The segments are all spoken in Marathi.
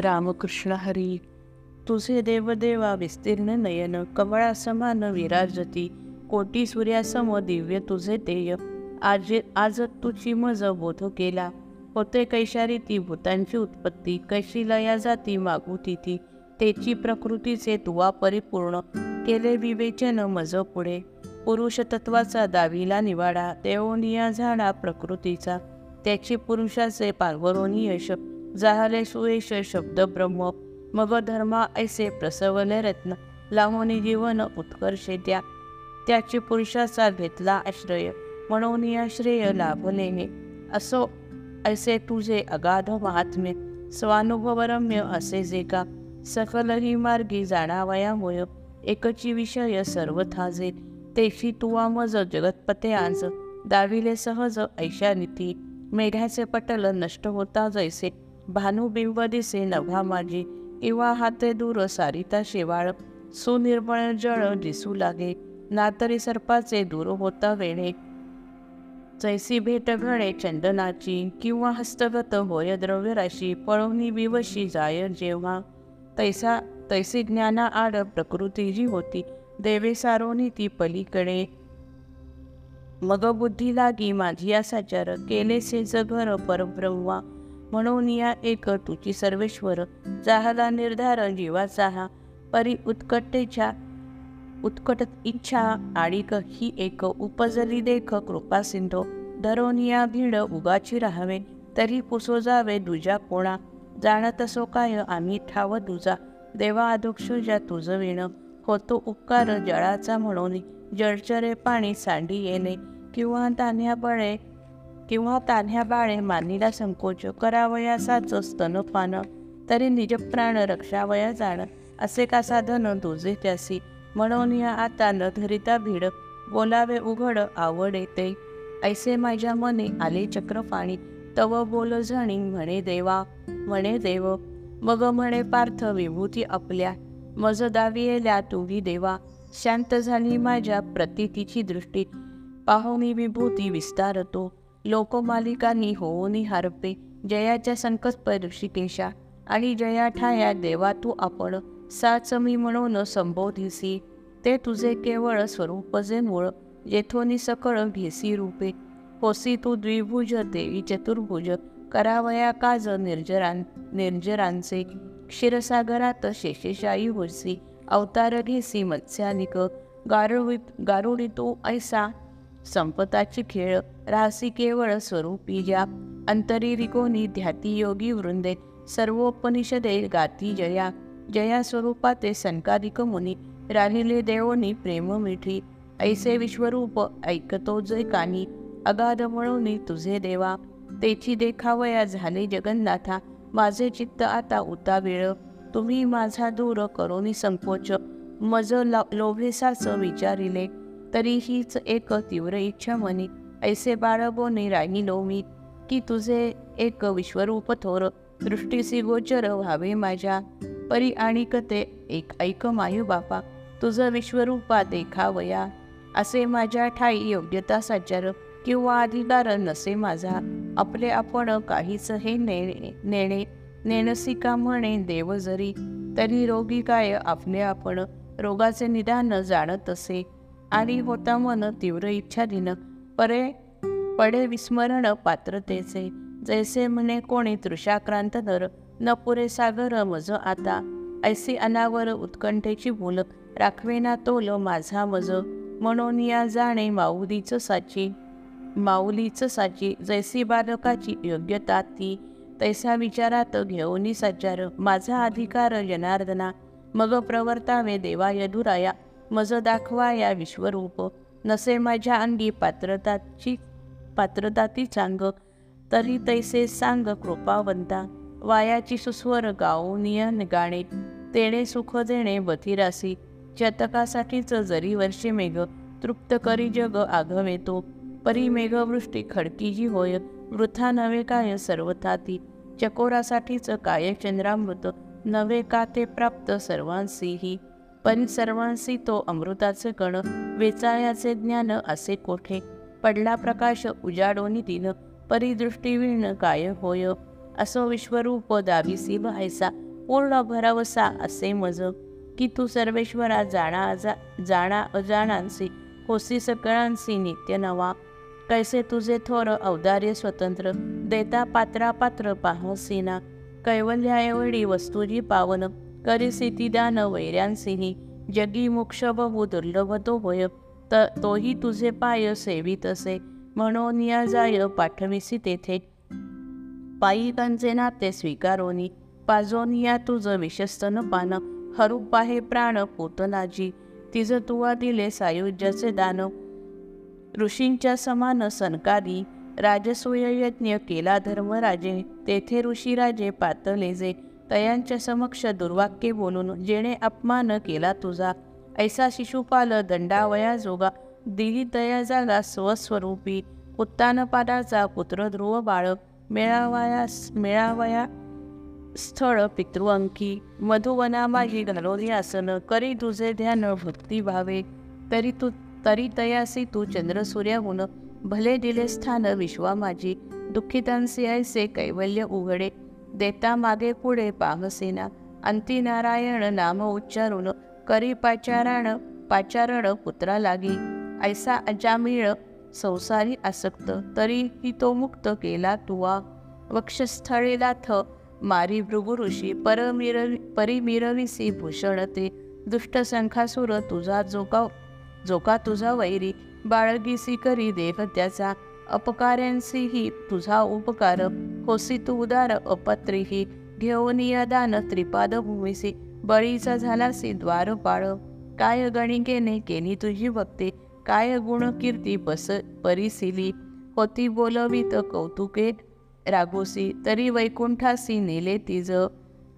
रामकृष्ण हरी. तुझे देवदेवा विस्तीर्ण नयन कमळासमान विराजती कोटी सूर्यासम दिव्य तुझे तेय आज आज तुझी मज बोध केला. होते कैशारी ती भूतांची उत्पत्ती कैशी लया जाती मागुती ती तेची प्रकृतीचे तुवा परिपूर्ण केले विवेचन मज पुढे. पुरुष तत्वाचा दावीला निवाडा देवनिया झाडा प्रकृतीचा. त्याची पुरुषाचे पार्वरोनी यश जाहले सुयश शब्द ब्रह्म मग धर्मा ऐसे प्रसवले रत्न लावणी जीवन उत्कर्षे द्या. त्याची पुरुषाचा घेतला आश्रय म्हणून या श्रेय लाभले असो ऐसे तुझे अगाध महात्म्य स्वानुभवरम्य असे जे का सकलही मार्गी जाणावयामुळे एकची विषय सर्व थाजे तेशी तुवा मज जगतपते आज. दाविले सहज ऐशा नीती पटल नष्ट होता जैसे. भानुबिंब दिसे नभा माझी किंवा हाते दूर सारिता शेवाळ. सुनिर्मळ जळ दिसू लागे नातरी सर्पाचे दूर होता वेणे. जैसी भेट घडे चंदनाची किंवा हस्तगत होय द्रव्यराशी पळवणी विवशी जाय जेव्हा. तैसा तैसी ज्ञाना आड प्रकृती जी होती देवे सारोनी ती पलीकडे. मग बुद्धी लागी माझी या साचार केले से जघर परब्रह्मा. म्हणून या एक तुची सर्वेश्वर जाहला निर्धार जीवाचा हा परी उत्कटेच्या उत्कट इच्छा आडिक ही एक उपजली देख कृपा सिंधो. धरोनिया भीड उगाची राहावे तरी पुसो जावे दुजा कोणा. जाणत असो काय आम्ही ठाव तुझा देवा अधोक्ष ज्या तुझं विण होतो उपकार जळाचा म्हणून. जळचरे पाणी सांडी येणे किंवा तान्ह्या बळे किंवा तान्ह्या बाळे मानिला संकोच करावयासाच स्तनपान. तरी निज प्राण रक्षावया जाण असे का साधन तुझे त्यासी? म्हणून या आता न धरिता भीड बोलावे उघड आवड येते. ऐसे माझ्या मने आले चक्र पाणी तव बोल जणी म्हणे देवा म्हणे देव. मग म्हणे पार्थ विभूती आपल्या मज दावियेल्या तुम्ही देवा. शांत झाली माझ्या प्रतितीची दृष्टी पाहुनी विभूती विस्तारतो. लोकमालिकांनी होऊनी हारपे. जयाच्या संकल्प आणि जया ठाया देवा तू आपण. साच मी म्हणून संबोधिसी. ते तुझे केवळ स्वरूप जे मूळ जेथोनी सकळ घेसी रूपे. होसी तू द्विभुज देवी चतुर्भुज. करावया काज निर्जरां निर्जरांचे. क्षीरसागरात शेषेशाई होसी. अवतार घेसी मत्स्यानिक. गारुळी गारुडी तू ऐसा. संपताची खेळ राहसी केवळ स्वरूपी ज्या अंतरी रिकोनी ध्याती योगी वृंदे सर्वोपनिषदे गाती जया जया स्वरूपाते संकादिक मुनी राहिले देवोनी प्रेम मिठी ऐसे विश्वरूप ऐकतो जे कानी अगाध म्हणून तुझे देवा तेची देखावया झाले जगन्नाथा माझे चित्त आता उतावेळ तुम्ही माझा दूर करोनी संकोच मज लोभेसाच विचारिले तरी हीच एक तीव्र इच्छा मनी ऐसे बाळगोने राहिलो मी की तुझे एक विश्वरूप थोर दृष्टीसी गोचर व्हावे माझ्या. परी आणि कते एक ऐक मायू बापा तुझं विश्वरूपा देखावया. असे माझ्या ठाई योग्यता साचार किंवा अधिकार नसे माझा. आपले आपण काहीच हे नेणे नेणे नेणसिका म्हणे देव जरी तरी रोगी काय आपले आपण रोगाचे निदान जाणत असे. आणि होता मन तीव्र इच्छा दिन परे पडे विस्मरण पात्रतेचे जैसे म्हणे कोणी तृषाक्रांत नर. न पुरे सागर मज आता. ऐसी अनावर उत्कंठेची भूल. राखवेना तोल माझा मज. म्हणून या जाणे माऊलीचं साची. माऊलीचं साची. जैसी बालकाची योग्यता ती. तैसा विचारात घेऊनी सज्जार माझा अधिकार जनार्दना. मग प्रवर्तावे देवा यदुराया. मज दाखवा या विश्वरूप नसे माझ्या अंगी पात्रताची पात्रताती चांग. तरी तैसे सांग कृपावंता. वायाची सुस्वर गाऊनियन गाणे. तेणे सुख देणे बथिरासी चतकासाठीच जरी वर्षे मेघ. तृप्त करी जग आघवेतो परी मेघवृष्टी खडकीजी होय. वृथा नवे काय सर्वथा ती चकोरासाठीच काय चंद्रामृत. नवे का ते प्राप्त सर्वांसीही. पण सर्वांसी तो अमृताचे कण वेचायाचे ज्ञान असे कोठे? पडला प्रकाश उजाडोनी दिन परिदृष्टीविण काय होय? असो विश्वरूप दाविसी भायसा पूर्ण भरवसा असे मज. की तू सर्वेश्वरा जाणा अजा जाणा अजाणांसी होसी सकळांसी नित्य नवा. कैसे तुझे थोर औदार्य स्वतंत्र देता पात्रा पात्र पाहसीना. कैवल्याएवढी वस्तुजी पावन करिसिती दान वैऱ्यांसिनी. जगी मोक्ष बहु दुर्लभ तो होय. त तोही तुझे पाय सेवित असे. म्हणून या जाय पाठविसी तेथे. पायिकांचे नाते स्वीकारोनी. पाजोनिया तुझं विशस्तन पान. हरूपा हे प्राण पोतनाजी तिज तुवा दिले सायुज्याचे दान. ऋषींच्या समान सनकारी राजसूय यज्ञ केला धर्मराजे. तेथे ऋषीराजे पातले जे. तयांच्या समक्ष दुर्वाक्य बोलून जेणे अपमान केला तुझा ऐसा शिशुपाल दंडावया जोगा दिली तया जागा स्वस्वरूपी उत्तानपादाचा पुत्र ध्रुव बाळ मेळावया मेळावया स्थळ पितृअंकी मधुवना माझी घालोरी आसन करी तुझे ध्यान भक्ती भावे तरी तू तरी तयासी तू चंद्रसूर्याहून भले दिले स्थान विश्वा माझी दुःखितांसी ऐसे कैवल्य उघडे देता मागे पुढे पाहसेना अंती नारायण नाम उच्चारून करी पाचारण पाचारण पुत्रा लागी. ऐसा अजामिळ संसारी आसक्त तरीही तो मुक्त केला तुवा. वक्षस्थळीला थ मारी भृगुऋषी परमिरवी परिमिरविसी भूषण ते. दुष्ट संखासुर तुझा जोका जोका तुझा वैरी. बाळगीसी करी देह त्याचा. अपकार्यांसीही तुझा उपकार होसी तू उदार अपत्रीही घेऊनिय दान त्रिपाद भूमीसी बळीचा झालासी द्वार पाळ. काय गणिकेने केली तुझी भक्ती? काय गुण कीर्ती बस परिसिली? होती बोलवीत कौतुके रागोसी तरी वैकुंठासी नेले तिज.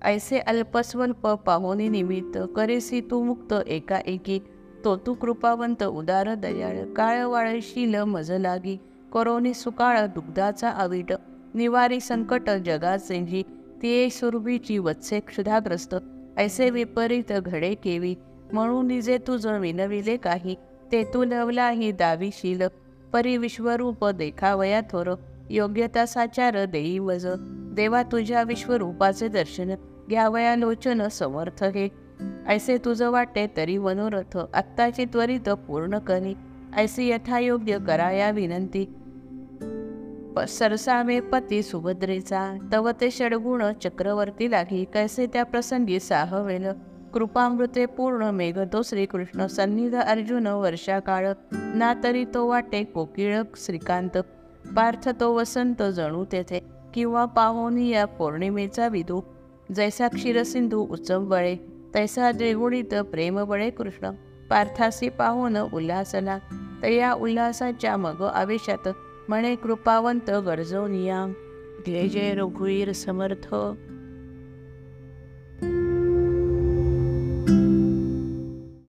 ऐसे अल्पस्वल्प पाहुनी निमित्त करेसी तू मुक्त एकाएकी. तो तू कृपावंत उदार दयाळ. काळ वाळशील मज लागी. करोनी सुकाळ दुग्धाचा अवीट निवारी संकट जगाचे ती सुरभीची वत्से क्षुधाग्रस्त ऐसे विपरीत घडे केवी म्हणून निजे तुझ विनविले काही ते तू लवलाही दावीशील परी विश्वरूप देखावया थोर योग्यता साचार देई वज देवा तुझ्या विश्वरूपाचे दर्शन घ्यावया लोचन समर्थ हे. ऐसे तुझं वाटे तरी मनोरथ आत्ताची त्वरित पूर्ण करी ऐसे यथायोग्य कराया विनंती सरसावे पती सुभद्रेचा. तव ते षडगुण चक्रवर्ती लागी. कैसे त्या प्रसंगी साहवेल? कृपामृते पूर्ण मेघतो श्रीकृष्ण सन्निध अर्जुन वर्षाकाळ. ना तरी तो वाटे कोकिळ श्रीकांत. पार्थ तो वसंत जणू तेथे. किंवा पाहोनी या पौर्णिमेचा विधू जैसा क्षीरसिंधू बळे. तैसा द्विगुणित प्रेम बळे कृष्ण. पार्थासी पाहून उल्हासला तया उल्हासाच्या मग आवेशात. म्हणे कृपावंत गरजोनिया. जय जय रघुवीर समर्थ.